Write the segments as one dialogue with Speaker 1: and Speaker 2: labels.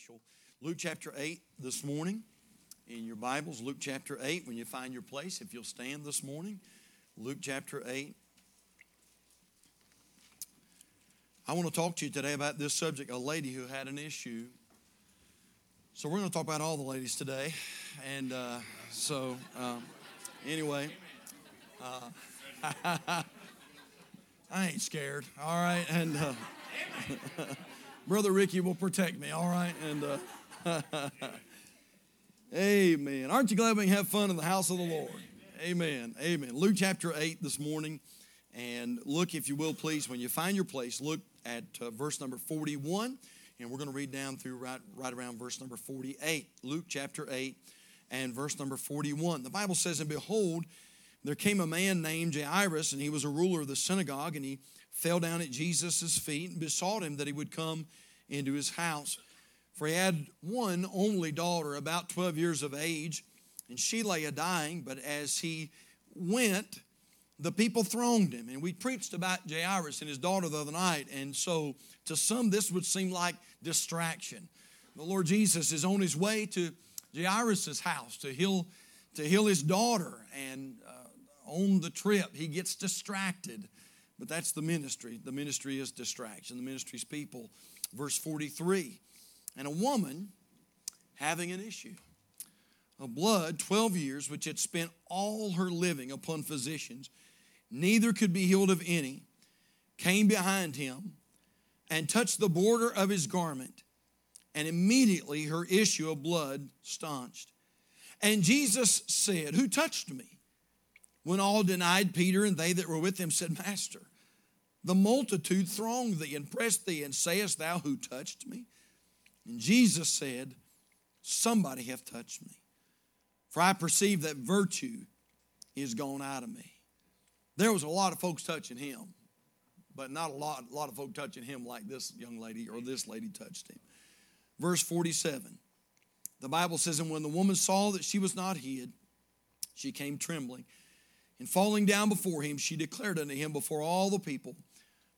Speaker 1: special. Luke chapter 8 this morning in your Bibles, Luke chapter 8, when you find your place, if you'll stand this morning, Luke chapter 8. I want to talk to you today about this subject a lady who had an issue. So, we're going to talk about all the ladies today. And uh, so, um, anyway, uh, I ain't scared, all right? And uh, Brother Ricky will protect me, all right? And uh, amen. Aren't you glad we can have fun in the house of the Lord? Amen. Amen. Luke chapter 8 this morning. And look, if you will, please, when you find your place, look at uh, verse number 41. And we're going to read down through right, right around verse number 48. Luke chapter 8 and verse number 41. The Bible says, And behold, there came a man named Jairus, and he was a ruler of the synagogue, and he fell down at Jesus' feet and besought him that he would come into his house. For he had one only daughter, about 12 years of age, and she lay a dying, but as he went, the people thronged him. And we preached about Jairus and his daughter the other night, and so to some this would seem like distraction. The Lord Jesus is on his way to Jairus' house to heal, to heal his daughter, and uh, on the trip he gets distracted but that's the ministry. The ministry is distraction. The ministry is people. Verse 43 And a woman having an issue of blood 12 years, which had spent all her living upon physicians, neither could be healed of any, came behind him and touched the border of his garment, and immediately her issue of blood staunched. And Jesus said, Who touched me? When all denied, Peter and they that were with him said, Master, the multitude thronged thee and pressed thee, and sayest thou, Who touched me? And Jesus said, Somebody hath touched me. For I perceive that virtue is gone out of me. There was a lot of folks touching him, but not a lot, a lot of folk touching him like this young lady or this lady touched him. Verse 47. The Bible says, And when the woman saw that she was not hid, she came trembling. And falling down before him, she declared unto him before all the people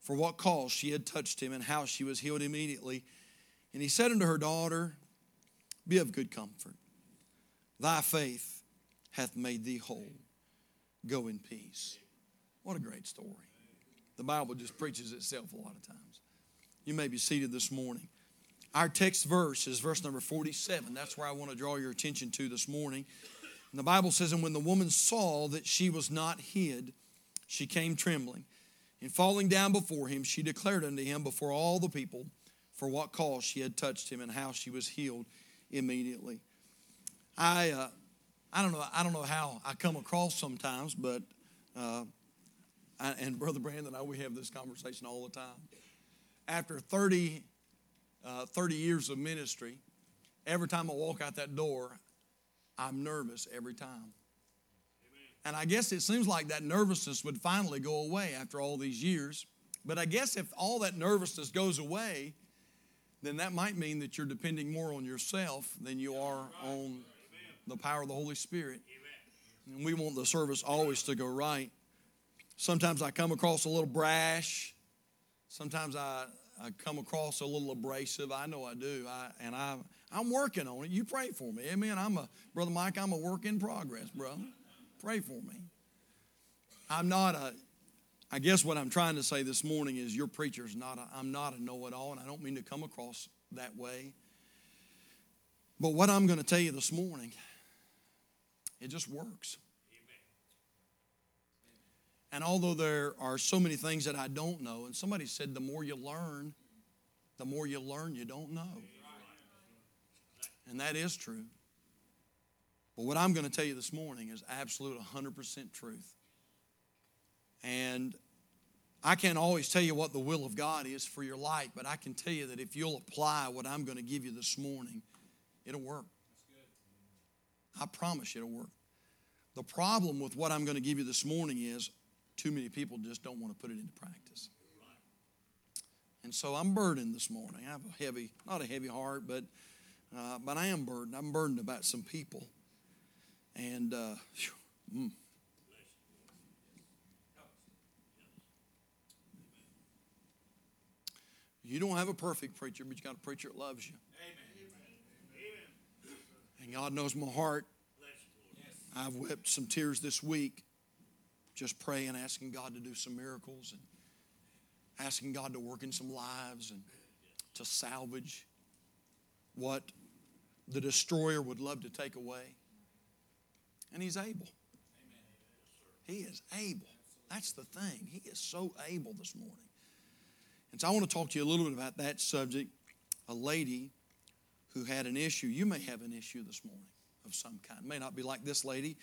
Speaker 1: for what cause she had touched him and how she was healed immediately. And he said unto her daughter, Be of good comfort. Thy faith hath made thee whole. Go in peace. What a great story. The Bible just preaches itself a lot of times. You may be seated this morning. Our text verse is verse number 47. That's where I want to draw your attention to this morning. And the Bible says, And when the woman saw that she was not hid, she came trembling. And falling down before him, she declared unto him before all the people for what cause she had touched him and how she was healed immediately. I, uh, I don't know. I don't know how I come across sometimes, but uh, I, and Brother Brandon and I, we have this conversation all the time. After 30, uh, 30 years of ministry, every time I walk out that door, I'm nervous every time. And I guess it seems like that nervousness would finally go away after all these years. But I guess if all that nervousness goes away, then that might mean that you're depending more on yourself than you are on the power of the Holy Spirit. And we want the service always to go right. Sometimes I come across a little brash. Sometimes I, I come across a little abrasive. I know I do. I, and I, I'm working on it. You pray for me. Amen. I'm a, Brother Mike, I'm a work in progress, brother. Pray for me. I'm not a, I guess what I'm trying to say this morning is your preacher's not a, I'm not a know it all, and I don't mean to come across that way. But what I'm going to tell you this morning, it just works. And although there are so many things that I don't know, and somebody said the more you learn, the more you learn you don't know. And that is true. But what I'm going to tell you this morning is absolute 100% truth. And I can't always tell you what the will of God is for your life, but I can tell you that if you'll apply what I'm going to give you this morning, it'll work. I promise you it'll work. The problem with what I'm going to give you this morning is too many people just don't want to put it into practice. And so I'm burdened this morning. I have a heavy, not a heavy heart, but, uh, but I am burdened. I'm burdened about some people. And uh, mm. you don't have a perfect preacher, but you got a preacher that loves you. Amen. And God knows my heart. I've wept some tears this week just praying, asking God to do some miracles and asking God to work in some lives and to salvage what the destroyer would love to take away. And He's able. He is able. That's the thing. He is so able this morning. And so I want to talk to you a little bit about that subject. A lady who had an issue. You may have an issue this morning of some kind. It may not be like this lady,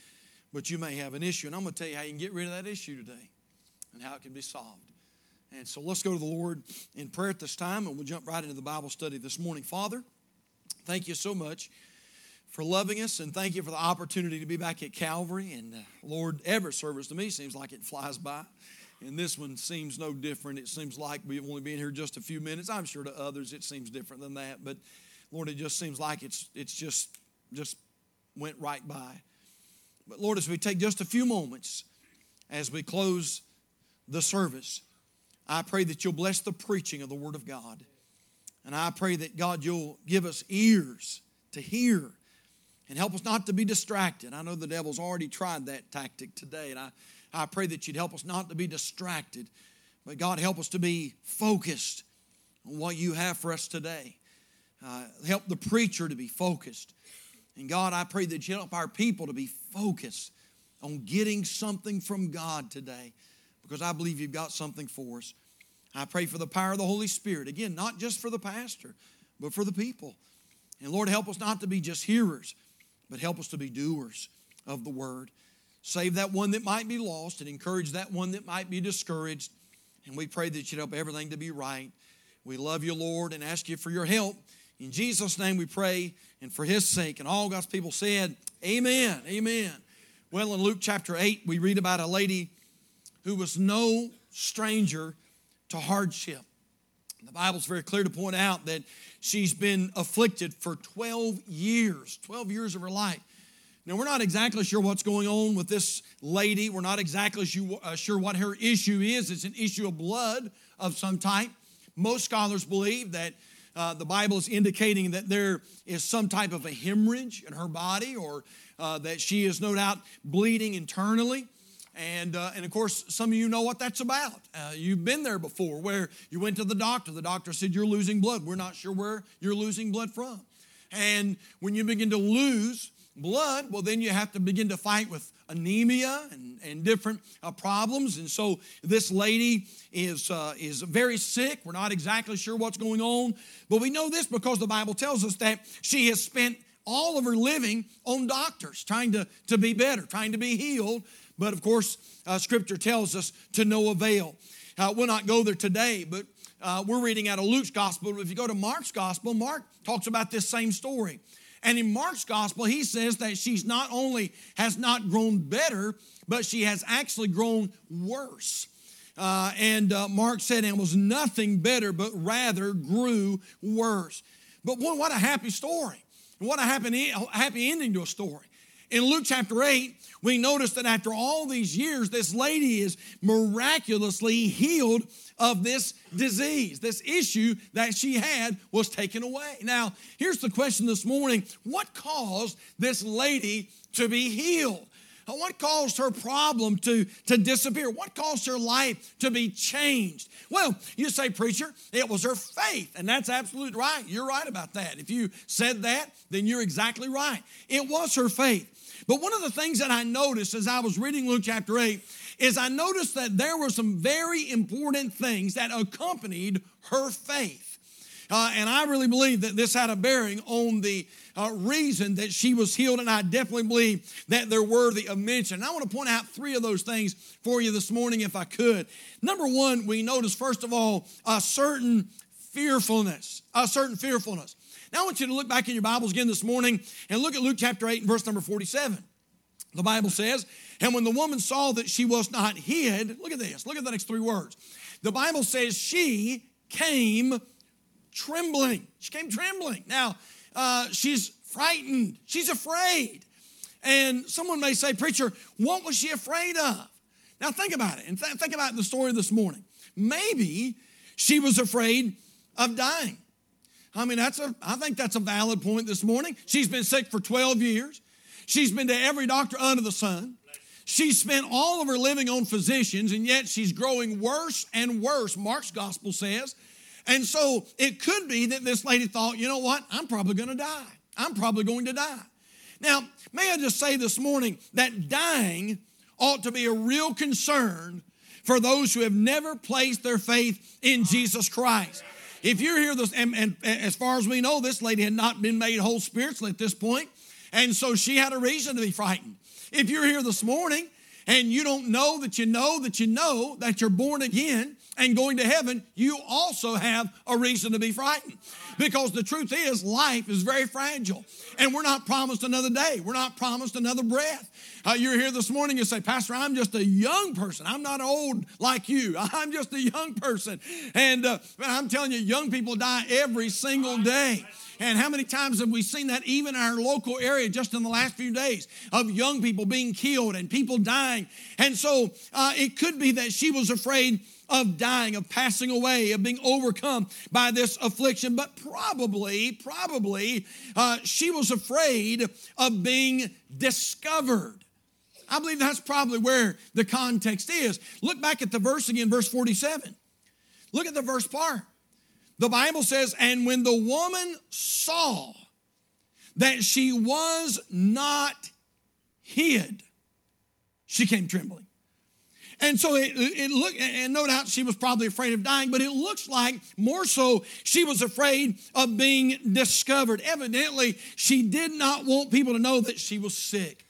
Speaker 1: but you may have an issue. And I'm going to tell you how you can get rid of that issue today and how it can be solved. And so let's go to the Lord in prayer at this time, and we'll jump right into the Bible study this morning. Father, thank you so much for loving us, and thank you for the opportunity to be back at Calvary. And uh, Lord, every service to me seems like it flies by. And this one seems no different. It seems like we've only been here just a few minutes. I'm sure to others it seems different than that. But Lord, it just seems like it's it's just just went right by. But Lord, as we take just a few moments as we close the service, I pray that you'll bless the preaching of the Word of God. And I pray that God, you'll give us ears to hear and help us not to be distracted. I know the devil's already tried that tactic today, and I, I pray that you'd help us not to be distracted, but God, help us to be focused on what you have for us today. Uh, help the preacher to be focused. And God, I pray that you help our people to be focused on getting something from God today because I believe you've got something for us. I pray for the power of the Holy Spirit. Again, not just for the pastor, but for the people. And Lord, help us not to be just hearers, but help us to be doers of the word. Save that one that might be lost and encourage that one that might be discouraged. And we pray that you'd help everything to be right. We love you, Lord, and ask you for your help. In Jesus' name we pray, and for his sake. And all God's people said, Amen. Amen. Well, in Luke chapter 8, we read about a lady who was no stranger to hardship. The Bible's very clear to point out that she's been afflicted for 12 years, 12 years of her life. Now, we're not exactly sure what's going on with this lady. We're not exactly uh, sure what her issue is. It's an issue of blood of some type. Most scholars believe that uh, the Bible is indicating that there is some type of a hemorrhage in her body or uh, that she is no doubt bleeding internally. And, uh, and of course, some of you know what that's about. Uh, you've been there before where you went to the doctor. The doctor said, You're losing blood. We're not sure where you're losing blood from. And when you begin to lose blood, well, then you have to begin to fight with anemia and, and different uh, problems. And so this lady is, uh, is very sick. We're not exactly sure what's going on, but we know this because the Bible tells us that she has spent all of her living on doctors, trying to, to be better, trying to be healed. But of course, uh, Scripture tells us to no avail. Uh, we'll not go there today, but uh, we're reading out of Luke's gospel. If you go to Mark's gospel, Mark talks about this same story. And in Mark's gospel, he says that she's not only has not grown better, but she has actually grown worse. Uh, and uh, Mark said, and was nothing better, but rather grew worse. But boy, what a happy story. What a happy, happy ending to a story. In Luke chapter 8, we notice that after all these years, this lady is miraculously healed of this disease. This issue that she had was taken away. Now, here's the question this morning What caused this lady to be healed? What caused her problem to, to disappear? What caused her life to be changed? Well, you say, preacher, it was her faith. And that's absolutely right. You're right about that. If you said that, then you're exactly right. It was her faith. But one of the things that I noticed as I was reading Luke chapter 8 is I noticed that there were some very important things that accompanied her faith. Uh, and I really believe that this had a bearing on the uh, reason that she was healed, and I definitely believe that they're worthy of mention. And I want to point out three of those things for you this morning, if I could. Number one, we notice, first of all, a certain fearfulness, a certain fearfulness. Now I want you to look back in your Bibles again this morning and look at Luke chapter 8 and verse number 47. The Bible says, And when the woman saw that she was not hid, look at this, look at the next three words. The Bible says she came trembling. She came trembling. Now, uh, she's frightened, she's afraid. And someone may say, Preacher, what was she afraid of? Now, think about it and th- think about the story this morning. Maybe she was afraid of dying. I mean, that's a, I think that's a valid point this morning. She's been sick for 12 years. She's been to every doctor under the sun. She spent all of her living on physicians, and yet she's growing worse and worse, Mark's gospel says. And so it could be that this lady thought, you know what? I'm probably going to die. I'm probably going to die. Now, may I just say this morning that dying ought to be a real concern for those who have never placed their faith in Jesus Christ. If you're here, this, and, and as far as we know, this lady had not been made whole spiritually at this point, and so she had a reason to be frightened. If you're here this morning and you don't know that you know that you know that you're born again and going to heaven, you also have a reason to be frightened. Because the truth is, life is very fragile. And we're not promised another day, we're not promised another breath. Uh, you're here this morning and say, Pastor, I'm just a young person. I'm not old like you. I'm just a young person. And uh, I'm telling you, young people die every single day. And how many times have we seen that even in our local area just in the last few days of young people being killed and people dying? And so uh, it could be that she was afraid of dying, of passing away, of being overcome by this affliction. But probably, probably, uh, she was afraid of being discovered. I believe that's probably where the context is. Look back at the verse again, verse 47. Look at the verse part. The Bible says, And when the woman saw that she was not hid, she came trembling. And so it, it looked, and no doubt she was probably afraid of dying, but it looks like more so she was afraid of being discovered. Evidently, she did not want people to know that she was sick.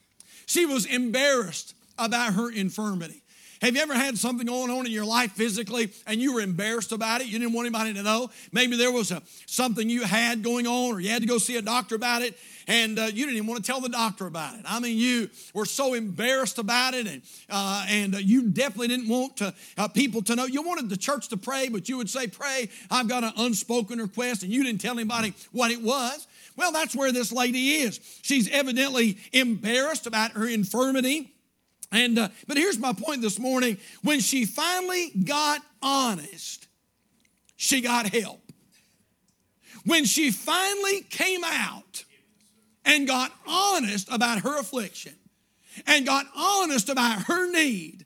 Speaker 1: She was embarrassed about her infirmity. Have you ever had something going on in your life physically and you were embarrassed about it? You didn't want anybody to know? Maybe there was a, something you had going on or you had to go see a doctor about it and uh, you didn't even want to tell the doctor about it. I mean, you were so embarrassed about it and, uh, and uh, you definitely didn't want to, uh, people to know. You wanted the church to pray, but you would say, Pray, I've got an unspoken request, and you didn't tell anybody what it was. Well, that's where this lady is. She's evidently embarrassed about her infirmity. And uh, but here's my point this morning: when she finally got honest, she got help. When she finally came out and got honest about her affliction, and got honest about her need,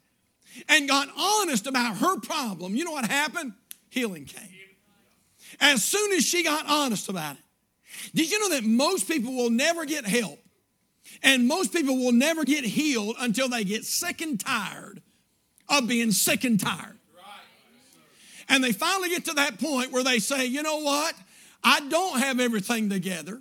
Speaker 1: and got honest about her problem, you know what happened? Healing came. As soon as she got honest about it. Did you know that most people will never get help and most people will never get healed until they get sick and tired of being sick and tired. And they finally get to that point where they say, you know what? I don't have everything together.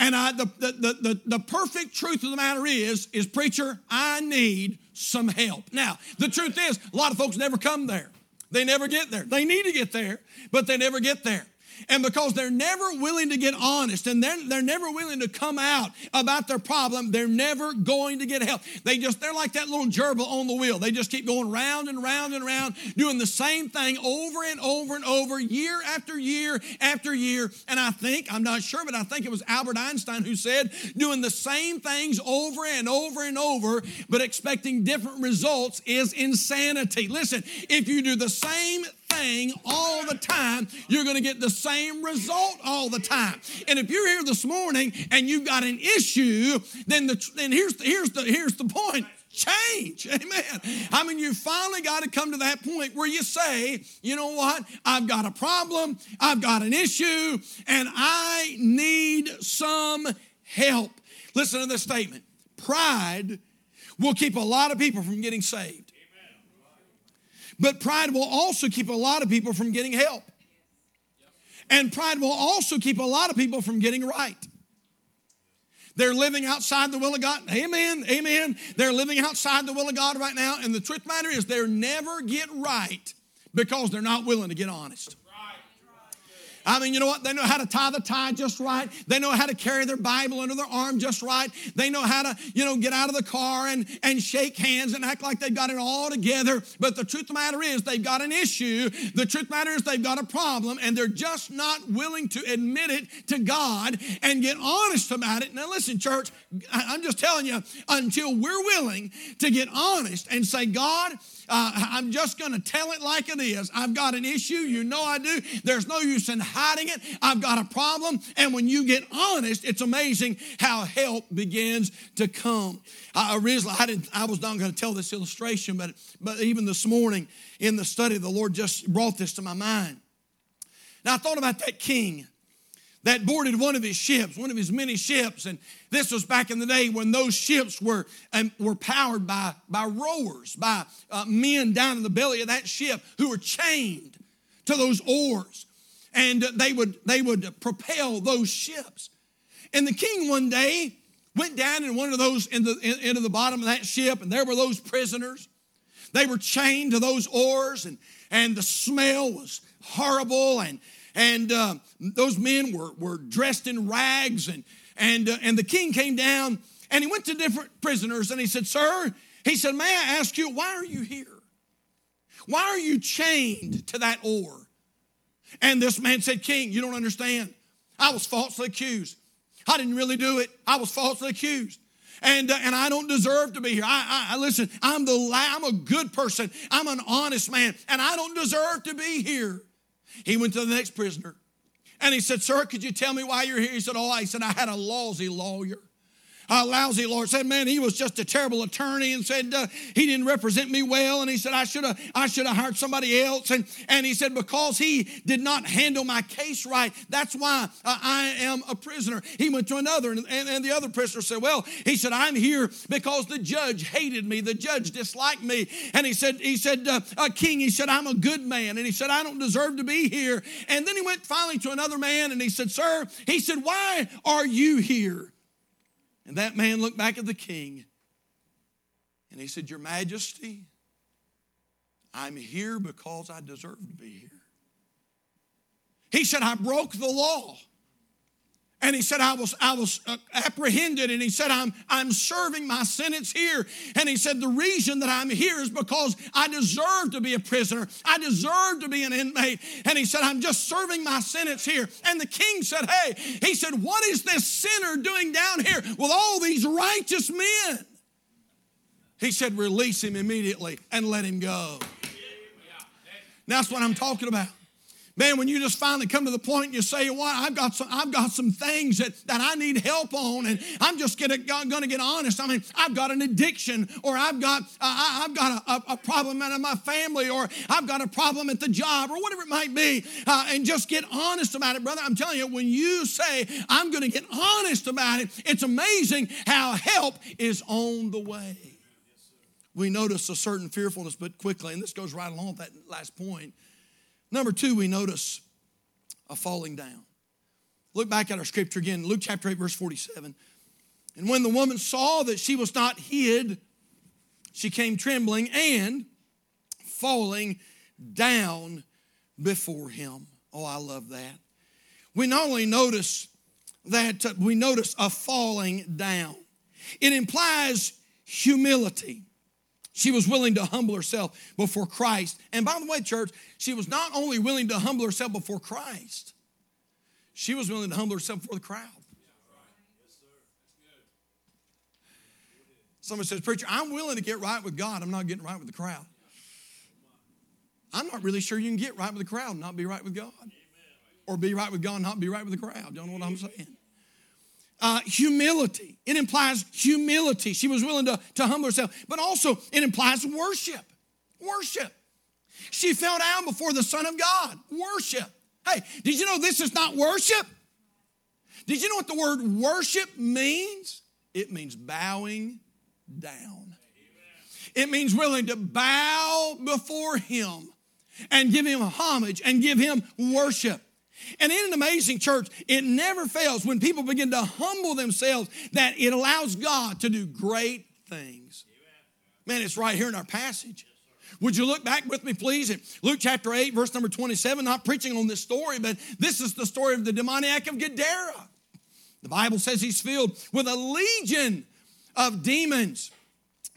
Speaker 1: And I, the, the, the, the, perfect truth of the matter is, is preacher, I need some help. Now, the truth is, a lot of folks never come there. They never get there. They need to get there, but they never get there. And because they're never willing to get honest and they're, they're never willing to come out about their problem, they're never going to get help. They just, they're like that little gerbil on the wheel. They just keep going round and round and round, doing the same thing over and over and over, year after year after year. And I think, I'm not sure, but I think it was Albert Einstein who said, doing the same things over and over and over, but expecting different results is insanity. Listen, if you do the same thing all the time, you're going to get the same result all the time. And if you're here this morning and you've got an issue, then the then here's the, here's the here's the point change. Amen. I mean, you finally got to come to that point where you say, you know what? I've got a problem, I've got an issue, and I need some help. Listen to this statement pride will keep a lot of people from getting saved. But pride will also keep a lot of people from getting help. And pride will also keep a lot of people from getting right. They're living outside the will of God. Amen. Amen. They're living outside the will of God right now. And the truth matter is, they'll never get right because they're not willing to get honest. I mean, you know what? They know how to tie the tie just right. They know how to carry their Bible under their arm just right. They know how to, you know, get out of the car and, and shake hands and act like they've got it all together. But the truth of the matter is, they've got an issue. The truth of the matter is, they've got a problem and they're just not willing to admit it to God and get honest about it. Now, listen, church, I'm just telling you, until we're willing to get honest and say, God, uh, I'm just going to tell it like it is. I've got an issue. You know I do. There's no use in hiding it. I've got a problem. And when you get honest, it's amazing how help begins to come. I originally, I, didn't, I was not going to tell this illustration, but, but even this morning in the study, the Lord just brought this to my mind. Now, I thought about that king that boarded one of his ships, one of his many ships. And this was back in the day when those ships were, um, were powered by, by rowers, by uh, men down in the belly of that ship who were chained to those oars. And they would, they would propel those ships. And the king one day went down in one of those in the, in, into the bottom of that ship, and there were those prisoners. They were chained to those oars, and, and the smell was horrible, and and uh, those men were, were dressed in rags and, and, uh, and the king came down and he went to different prisoners and he said sir he said may i ask you why are you here why are you chained to that oar and this man said king you don't understand i was falsely accused i didn't really do it i was falsely accused and, uh, and I don't deserve to be here. I, I, I listen. I'm the I'm a good person. I'm an honest man, and I don't deserve to be here. He went to the next prisoner and he said, Sir, could you tell me why you're here? He said, Oh, I said, I had a lousy lawyer a lousy lawyer. Said, man, he was just a terrible attorney and said uh, he didn't represent me well. And he said, I should have I should have hired somebody else. And, and he said, because he did not handle my case right, that's why uh, I am a prisoner. He went to another, and, and, and, the other prisoner said, Well, he said, I'm here because the judge hated me. The judge disliked me. And he said, he said, uh, King, he said, I'm a good man. And he said, I don't deserve to be here. And then he went finally to another man and he said, Sir, he said, Why are you here? And that man looked back at the king and he said, Your Majesty, I'm here because I deserve to be here. He said, I broke the law. And he said, I was, I was uh, apprehended. And he said, I'm, I'm serving my sentence here. And he said, The reason that I'm here is because I deserve to be a prisoner. I deserve to be an inmate. And he said, I'm just serving my sentence here. And the king said, Hey, he said, What is this sinner doing down here with all these righteous men? He said, Release him immediately and let him go. That's what I'm talking about. Man, when you just finally come to the point and you say, "What? I've got some, I've got some things that, that I need help on, and I'm just gonna, gonna get honest. I mean, I've got an addiction, or I've got, uh, I've got a, a, problem of my family, or I've got a problem at the job, or whatever it might be, uh, and just get honest about it, brother. I'm telling you, when you say, "I'm gonna get honest about it," it's amazing how help is on the way. We notice a certain fearfulness, but quickly, and this goes right along with that last point Number two, we notice a falling down. Look back at our scripture again, Luke chapter 8, verse 47. And when the woman saw that she was not hid, she came trembling and falling down before him. Oh, I love that. We not only notice that, uh, we notice a falling down, it implies humility. She was willing to humble herself before Christ. And by the way, church, she was not only willing to humble herself before Christ, she was willing to humble herself before the crowd. Someone says, Preacher, I'm willing to get right with God. I'm not getting right with the crowd. I'm not really sure you can get right with the crowd and not be right with God. Or be right with God and not be right with the crowd. Y'all know what I'm saying? Uh, humility. It implies humility. She was willing to, to humble herself, but also it implies worship. Worship. She fell down before the Son of God. Worship. Hey, did you know this is not worship? Did you know what the word worship means? It means bowing down. It means willing to bow before Him and give Him homage and give Him worship. And in an amazing church, it never fails when people begin to humble themselves that it allows God to do great things. Man, it's right here in our passage. Would you look back with me, please, at Luke chapter 8, verse number 27? Not preaching on this story, but this is the story of the demoniac of Gadara. The Bible says he's filled with a legion of demons.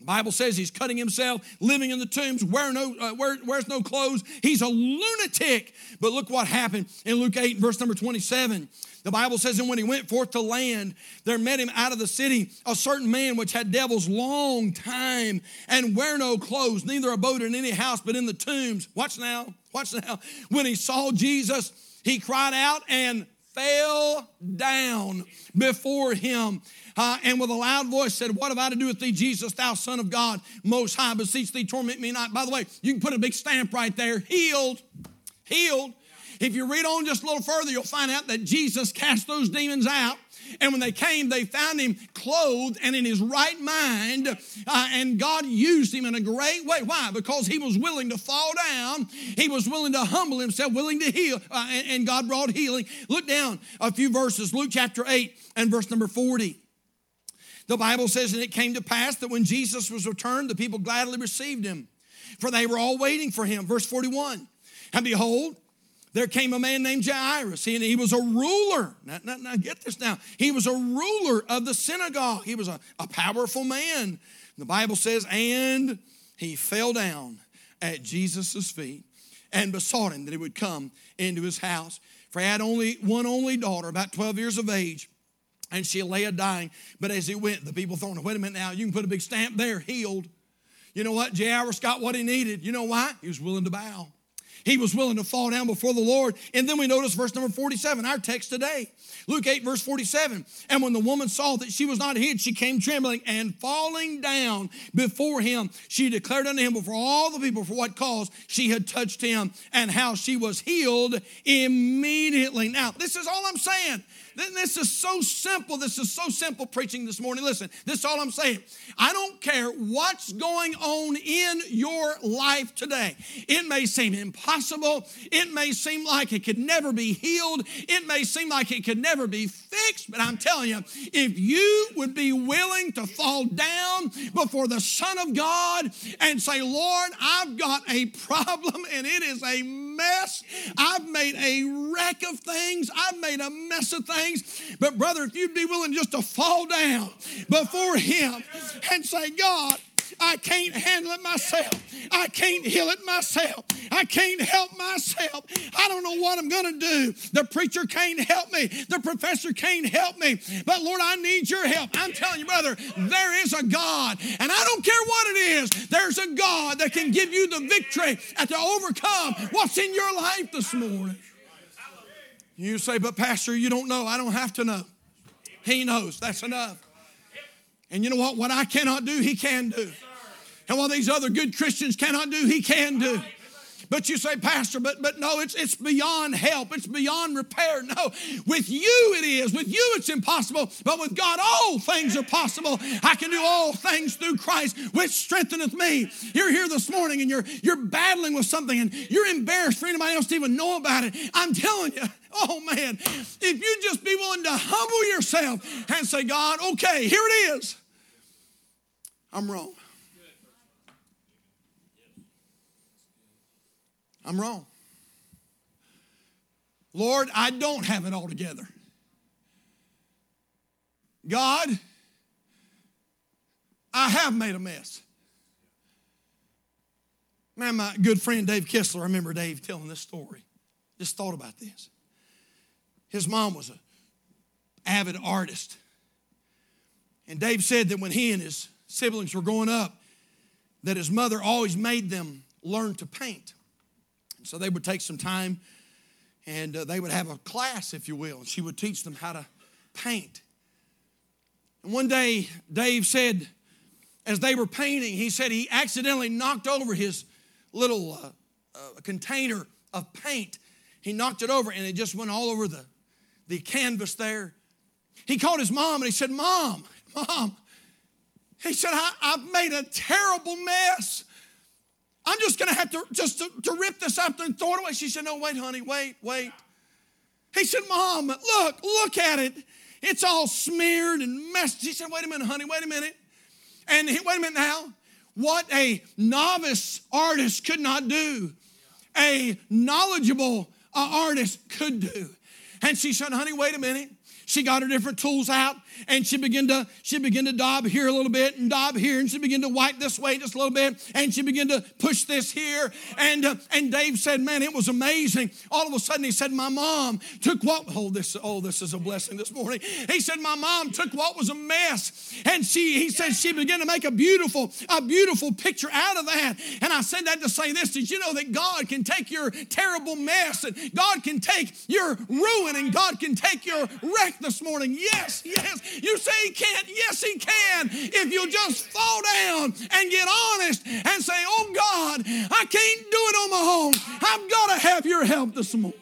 Speaker 1: Bible says he's cutting himself, living in the tombs, wearing no, uh, wear, wears no clothes. He's a lunatic. But look what happened in Luke 8, verse number 27. The Bible says, And when he went forth to land, there met him out of the city a certain man which had devils long time and wear no clothes, neither abode in any house but in the tombs. Watch now, watch now. When he saw Jesus, he cried out and fell down before him. Uh, and with a loud voice said, What have I to do with thee, Jesus, thou Son of God, most high? Beseech thee, torment me not. By the way, you can put a big stamp right there healed, healed. If you read on just a little further, you'll find out that Jesus cast those demons out. And when they came, they found him clothed and in his right mind. Uh, and God used him in a great way. Why? Because he was willing to fall down. He was willing to humble himself, willing to heal. Uh, and, and God brought healing. Look down a few verses. Luke chapter 8 and verse number 40. The Bible says, And it came to pass that when Jesus was returned, the people gladly received him, for they were all waiting for him. Verse 41. And behold, there came a man named Jairus, and he was a ruler. Now, now, now, get this now. He was a ruler of the synagogue. He was a, a powerful man. The Bible says, and he fell down at Jesus' feet and besought him that he would come into his house. For he had only one only daughter, about 12 years of age, and she lay a dying. But as he went, the people thought, wait a minute now, you can put a big stamp there, healed. You know what? Jairus got what he needed. You know why? He was willing to bow. He was willing to fall down before the Lord. And then we notice verse number 47, our text today. Luke 8, verse 47. And when the woman saw that she was not hid, she came trembling and falling down before him. She declared unto him before all the people for what cause she had touched him and how she was healed immediately. Now, this is all I'm saying. This is so simple. This is so simple preaching this morning. Listen, this is all I'm saying. I don't care what's going on in your life today. It may seem impossible. It may seem like it could never be healed. It may seem like it could never be fixed. But I'm telling you, if you would be willing to fall down before the Son of God and say, Lord, I've got a problem and it is a mess. I've made a wreck of things. I've made a mess of things things. But, brother, if you'd be willing just to fall down before Him and say, God, I can't handle it myself. I can't heal it myself. I can't help myself. I don't know what I'm going to do. The preacher can't help me. The professor can't help me. But Lord, I need your help. I'm telling you, brother, there is a God. And I don't care what it is, there's a God that can give you the victory and to overcome what's in your life this morning. You say, but Pastor, you don't know. I don't have to know. He knows. That's enough. And you know what? What I cannot do, He can do. And what these other good Christians cannot do, He can do. But you say, Pastor, but, but no, it's, it's beyond help. It's beyond repair. No, with you it is. With you it's impossible. But with God, all things are possible. I can do all things through Christ, which strengtheneth me. You're here this morning and you're, you're battling with something and you're embarrassed for anybody else to even know about it. I'm telling you, oh man, if you just be willing to humble yourself and say, God, okay, here it is. I'm wrong. I'm wrong. Lord, I don't have it all together. God, I have made a mess. Man, my good friend Dave Kistler, I remember Dave telling this story. Just thought about this. His mom was an avid artist. And Dave said that when he and his siblings were growing up, that his mother always made them learn to paint. So they would take some time and uh, they would have a class, if you will, and she would teach them how to paint. And one day, Dave said, as they were painting, he said he accidentally knocked over his little uh, uh, container of paint. He knocked it over and it just went all over the, the canvas there. He called his mom and he said, Mom, Mom, he said, I, I've made a terrible mess. I'm just going to have to just to, to rip this up and throw it away. She said, No, wait, honey, wait, wait. He said, Mom, look, look at it. It's all smeared and messed. She said, Wait a minute, honey, wait a minute. And he, wait a minute now. What a novice artist could not do, a knowledgeable uh, artist could do. And she said, Honey, wait a minute. she got her different tools out and she began to she began to daub here a little bit and daub here and she began to wipe this way just a little bit and she began to push this here and uh, and Dave said man it was amazing all of a sudden he said my mom took what oh this oh this is a blessing this morning he said my mom took what was a mess and she he said she began to make a beautiful a beautiful picture out of that and I said that to say this did you know that God can take your terrible mess and God can take your ruin and God can take your wreck this morning? Yes, yes. You say He can't? Yes, He can. If you just fall down and get honest and say, Oh God, I can't do it on my own. I've got to have your help this morning.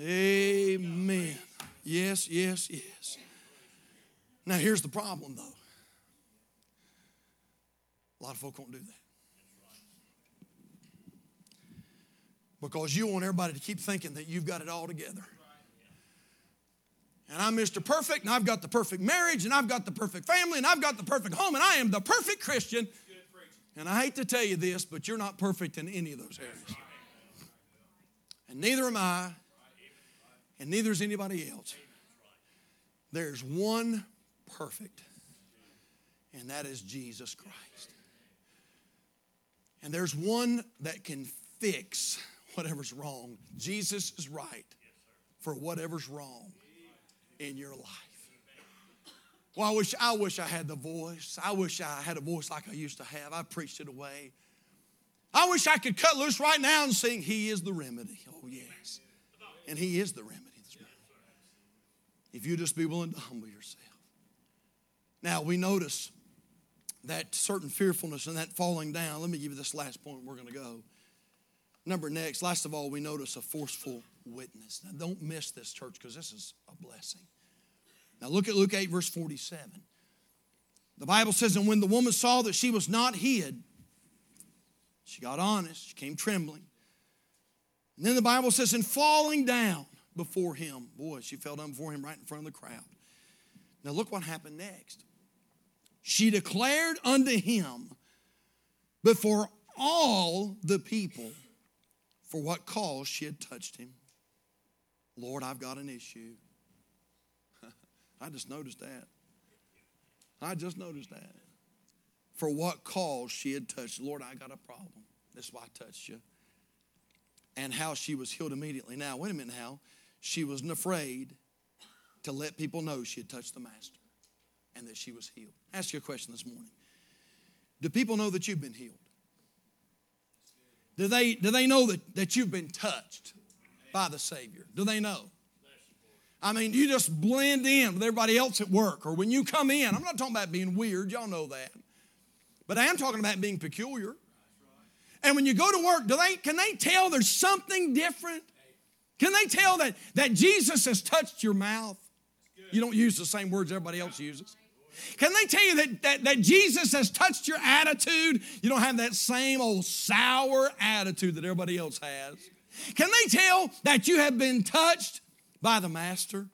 Speaker 1: Amen. Yes, yes, yes. Now, here's the problem, though. A lot of folk won't do that. Because you want everybody to keep thinking that you've got it all together and I'm Mr. Perfect, and I've got the perfect marriage, and I've got the perfect family, and I've got the perfect home, and I am the perfect Christian. And I hate to tell you this, but you're not perfect in any of those areas. And neither am I, and neither is anybody else. There's one perfect, and that is Jesus Christ. And there's one that can fix whatever's wrong. Jesus is right for whatever's wrong in your life. Well, I wish I wish I had the voice. I wish I had a voice like I used to have. I preached it away. I wish I could cut loose right now and sing, He is the remedy. Oh, yes. And He is the remedy. If you just be willing to humble yourself. Now, we notice that certain fearfulness and that falling down. Let me give you this last point. We're going to go. Number next, last of all, we notice a forceful witness. Now, don't miss this, church, because this is a blessing. Now, look at Luke 8, verse 47. The Bible says, And when the woman saw that she was not hid, she got honest, she came trembling. And then the Bible says, And falling down before him, boy, she fell down before him right in front of the crowd. Now, look what happened next. She declared unto him before all the people for what cause she had touched him. Lord, I've got an issue. I just noticed that. I just noticed that. For what cause she had touched. Lord, I got a problem. That's why I touched you. And how she was healed immediately. Now, wait a minute how? She wasn't afraid to let people know she had touched the Master and that she was healed. Ask you a question this morning. Do people know that you've been healed? Do they, do they know that, that you've been touched by the Savior? Do they know? I mean, you just blend in with everybody else at work or when you come in. I'm not talking about being weird, y'all know that. But I am talking about being peculiar. And when you go to work, do they can they tell there's something different? Can they tell that, that Jesus has touched your mouth? You don't use the same words everybody else uses. Can they tell you that, that, that Jesus has touched your attitude? You don't have that same old sour attitude that everybody else has. Can they tell that you have been touched by the Master?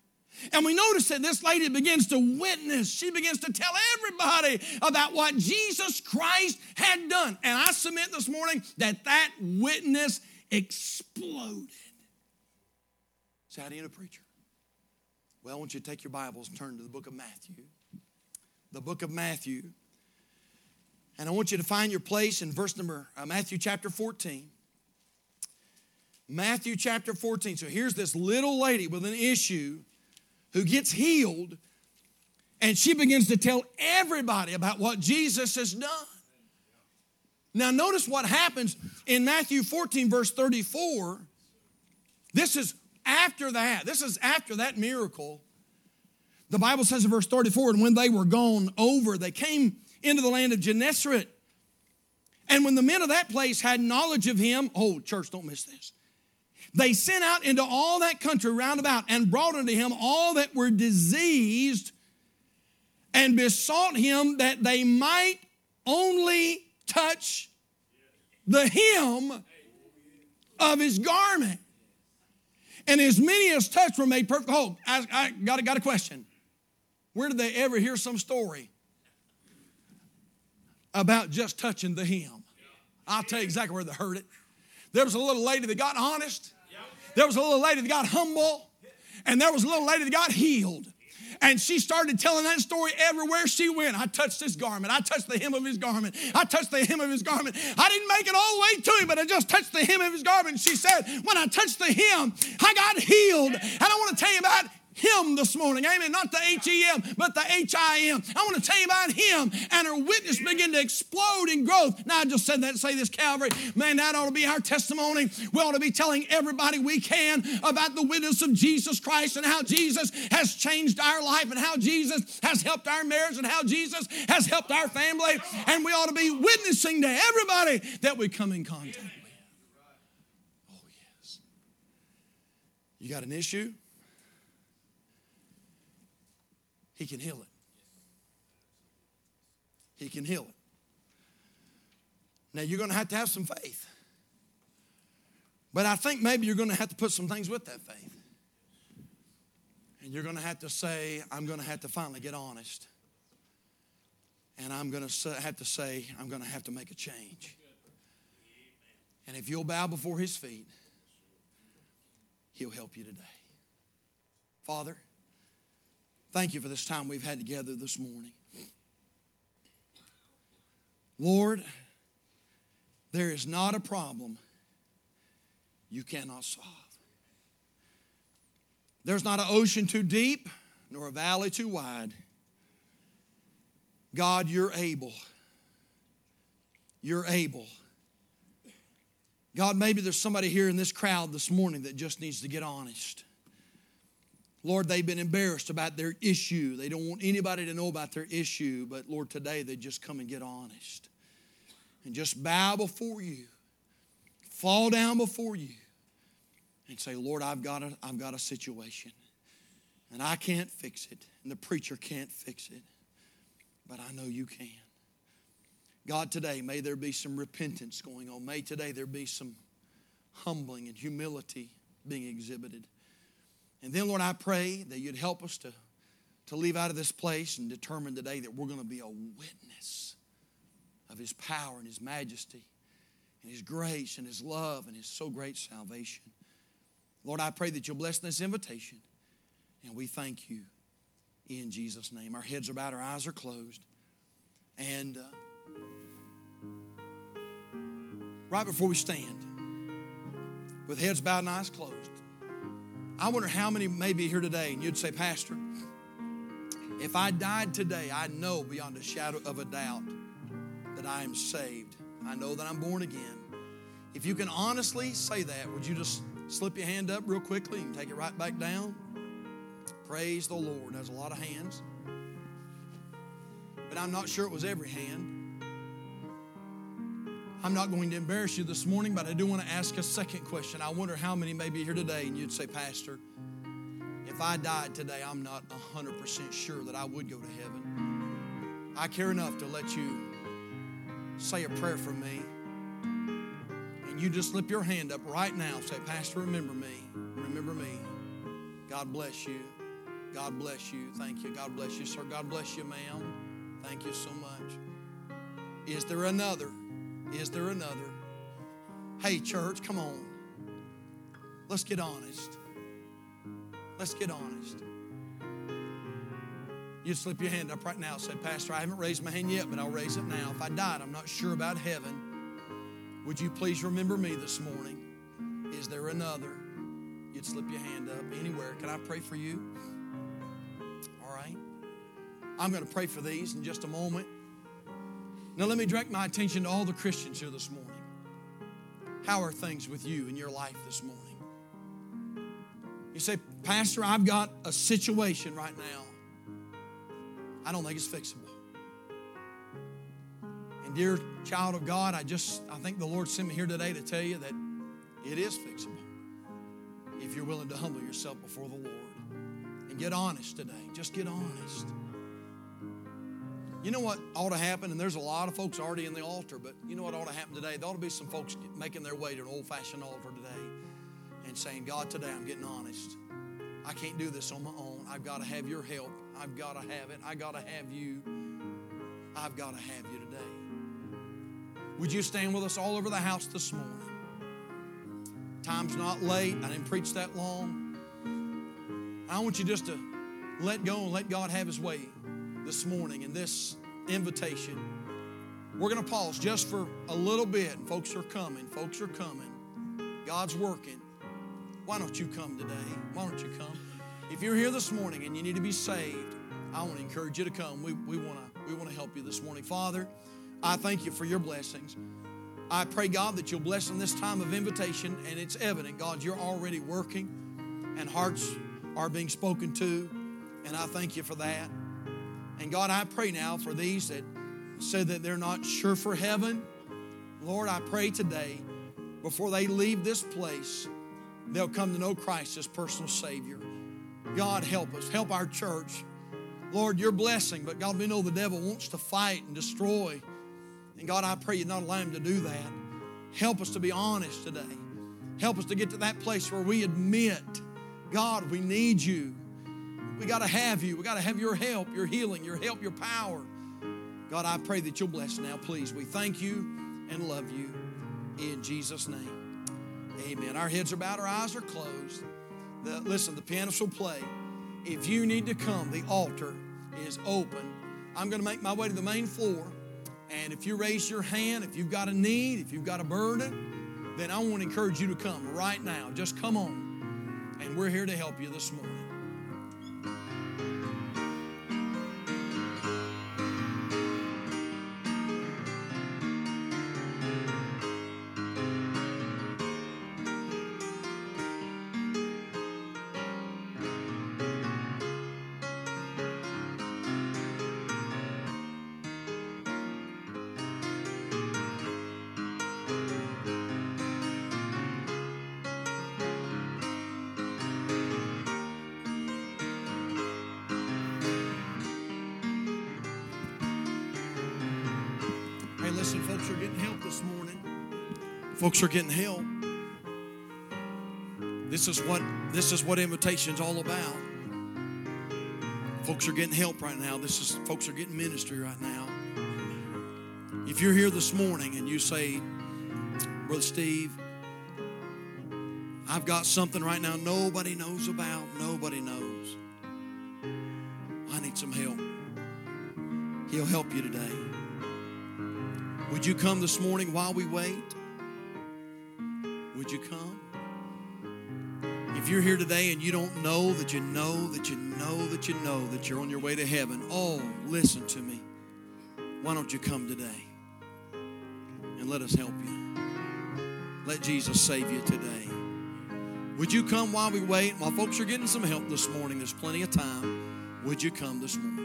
Speaker 1: And we notice that this lady begins to witness. She begins to tell everybody about what Jesus Christ had done. And I submit this morning that that witness exploded. So, how do you know, preacher? Well, I want you to take your Bibles and turn to the book of Matthew the book of Matthew. And I want you to find your place in verse number, uh, Matthew chapter 14. Matthew chapter 14. So here's this little lady with an issue who gets healed, and she begins to tell everybody about what Jesus has done. Now, notice what happens in Matthew 14, verse 34. This is after that. This is after that miracle. The Bible says in verse 34 and when they were gone over, they came into the land of Gennesaret. And when the men of that place had knowledge of him, oh, church, don't miss this. They sent out into all that country round about and brought unto him all that were diseased and besought him that they might only touch the hem of his garment. And as many as touched were made perfect whole. I, I got, got a question. Where did they ever hear some story about just touching the hem? I'll tell you exactly where they heard it. There was a little lady that got honest. There was a little lady that got humble. And there was a little lady that got healed. And she started telling that story everywhere she went. I touched his garment. I touched the hem of his garment. I touched the hem of his garment. I didn't make it all the way to him, but I just touched the hem of his garment. She said, When I touched the hem, I got healed. And I want to tell you about him this morning. Amen. Not the H E M, but the H I M. I want to tell you about him. And her witness began to explode in growth. Now, I just said that say this, Calvary. Man, that ought to be our testimony. We ought to be telling everybody we can about the witness of Jesus Christ and how Jesus has changed our life and how Jesus has helped our marriage and how Jesus has helped our family. And we ought to be witnessing to everybody that we come in contact with. Oh, yes. You got an issue? He can heal it. He can heal it. Now, you're going to have to have some faith. But I think maybe you're going to have to put some things with that faith. And you're going to have to say, I'm going to have to finally get honest. And I'm going to have to say, I'm going to have to make a change. And if you'll bow before his feet, he'll help you today. Father, Thank you for this time we've had together this morning. Lord, there is not a problem you cannot solve. There's not an ocean too deep nor a valley too wide. God, you're able. You're able. God, maybe there's somebody here in this crowd this morning that just needs to get honest. Lord, they've been embarrassed about their issue. They don't want anybody to know about their issue, but Lord, today they just come and get honest and just bow before you, fall down before you, and say, Lord, I've got a, I've got a situation, and I can't fix it, and the preacher can't fix it, but I know you can. God, today, may there be some repentance going on. May today there be some humbling and humility being exhibited. And then, Lord, I pray that you'd help us to, to leave out of this place and determine today that we're going to be a witness of His power and His majesty and His grace and His love and His so great salvation. Lord, I pray that you'll bless this invitation. And we thank you in Jesus' name. Our heads are bowed, our eyes are closed. And uh, right before we stand, with heads bowed and eyes closed, I wonder how many may be here today and you'd say, Pastor, if I died today, I know beyond a shadow of a doubt that I am saved. I know that I'm born again. If you can honestly say that, would you just slip your hand up real quickly and take it right back down? Praise the Lord. There's a lot of hands. But I'm not sure it was every hand. I'm not going to embarrass you this morning, but I do want to ask a second question. I wonder how many may be here today and you'd say, Pastor, if I died today, I'm not 100% sure that I would go to heaven. I care enough to let you say a prayer for me. And you just slip your hand up right now. Say, Pastor, remember me. Remember me. God bless you. God bless you. Thank you. God bless you, sir. God bless you, ma'am. Thank you so much. Is there another? Is there another? Hey, church, come on. Let's get honest. Let's get honest. You slip your hand up right now. Say, Pastor, I haven't raised my hand yet, but I'll raise it now. If I died, I'm not sure about heaven. Would you please remember me this morning? Is there another? You'd slip your hand up anywhere. Can I pray for you? All right. I'm going to pray for these in just a moment. Now, let me direct my attention to all the Christians here this morning. How are things with you in your life this morning? You say, Pastor, I've got a situation right now. I don't think it's fixable. And dear child of God, I just I think the Lord sent me here today to tell you that it is fixable. If you're willing to humble yourself before the Lord and get honest today. Just get honest. You know what ought to happen? And there's a lot of folks already in the altar, but you know what ought to happen today? There ought to be some folks making their way to an old fashioned altar today and saying, God, today I'm getting honest. I can't do this on my own. I've got to have your help. I've got to have it. I've got to have you. I've got to have you today. Would you stand with us all over the house this morning? Time's not late. I didn't preach that long. I want you just to let go and let God have His way this morning in this invitation. We're going to pause just for a little bit. Folks are coming. Folks are coming. God's working. Why don't you come today? Why don't you come? If you're here this morning and you need to be saved, I want to encourage you to come. We, we want to we want to help you this morning. Father, I thank you for your blessings. I pray, God, that you'll bless in this time of invitation, and it's evident, God, you're already working and hearts are being spoken to, and I thank you for that. And God, I pray now for these that said that they're not sure for heaven. Lord, I pray today, before they leave this place, they'll come to know Christ as personal Savior. God, help us. Help our church. Lord, your blessing, but God, we know the devil wants to fight and destroy. And God, I pray you not allow him to do that. Help us to be honest today. Help us to get to that place where we admit, God, we need you. We got to have you. We got to have your help, your healing, your help, your power. God, I pray that you'll bless now, please. We thank you and love you in Jesus' name. Amen. Our heads are bowed, our eyes are closed. The, listen, the pianist will play. If you need to come, the altar is open. I'm going to make my way to the main floor. And if you raise your hand, if you've got a need, if you've got a burden, then I want to encourage you to come right now. Just come on. And we're here to help you this morning. Folks are getting help. This is what this is what invitation's all about. Folks are getting help right now. This is folks are getting ministry right now. If you're here this morning and you say, Brother Steve, I've got something right now nobody knows about, nobody knows. I need some help. He'll help you today. Would you come this morning while we wait? You come? If you're here today and you don't know that you know that you know that you know that you're on your way to heaven, oh, listen to me. Why don't you come today and let us help you? Let Jesus save you today. Would you come while we wait? While folks are getting some help this morning, there's plenty of time. Would you come this morning?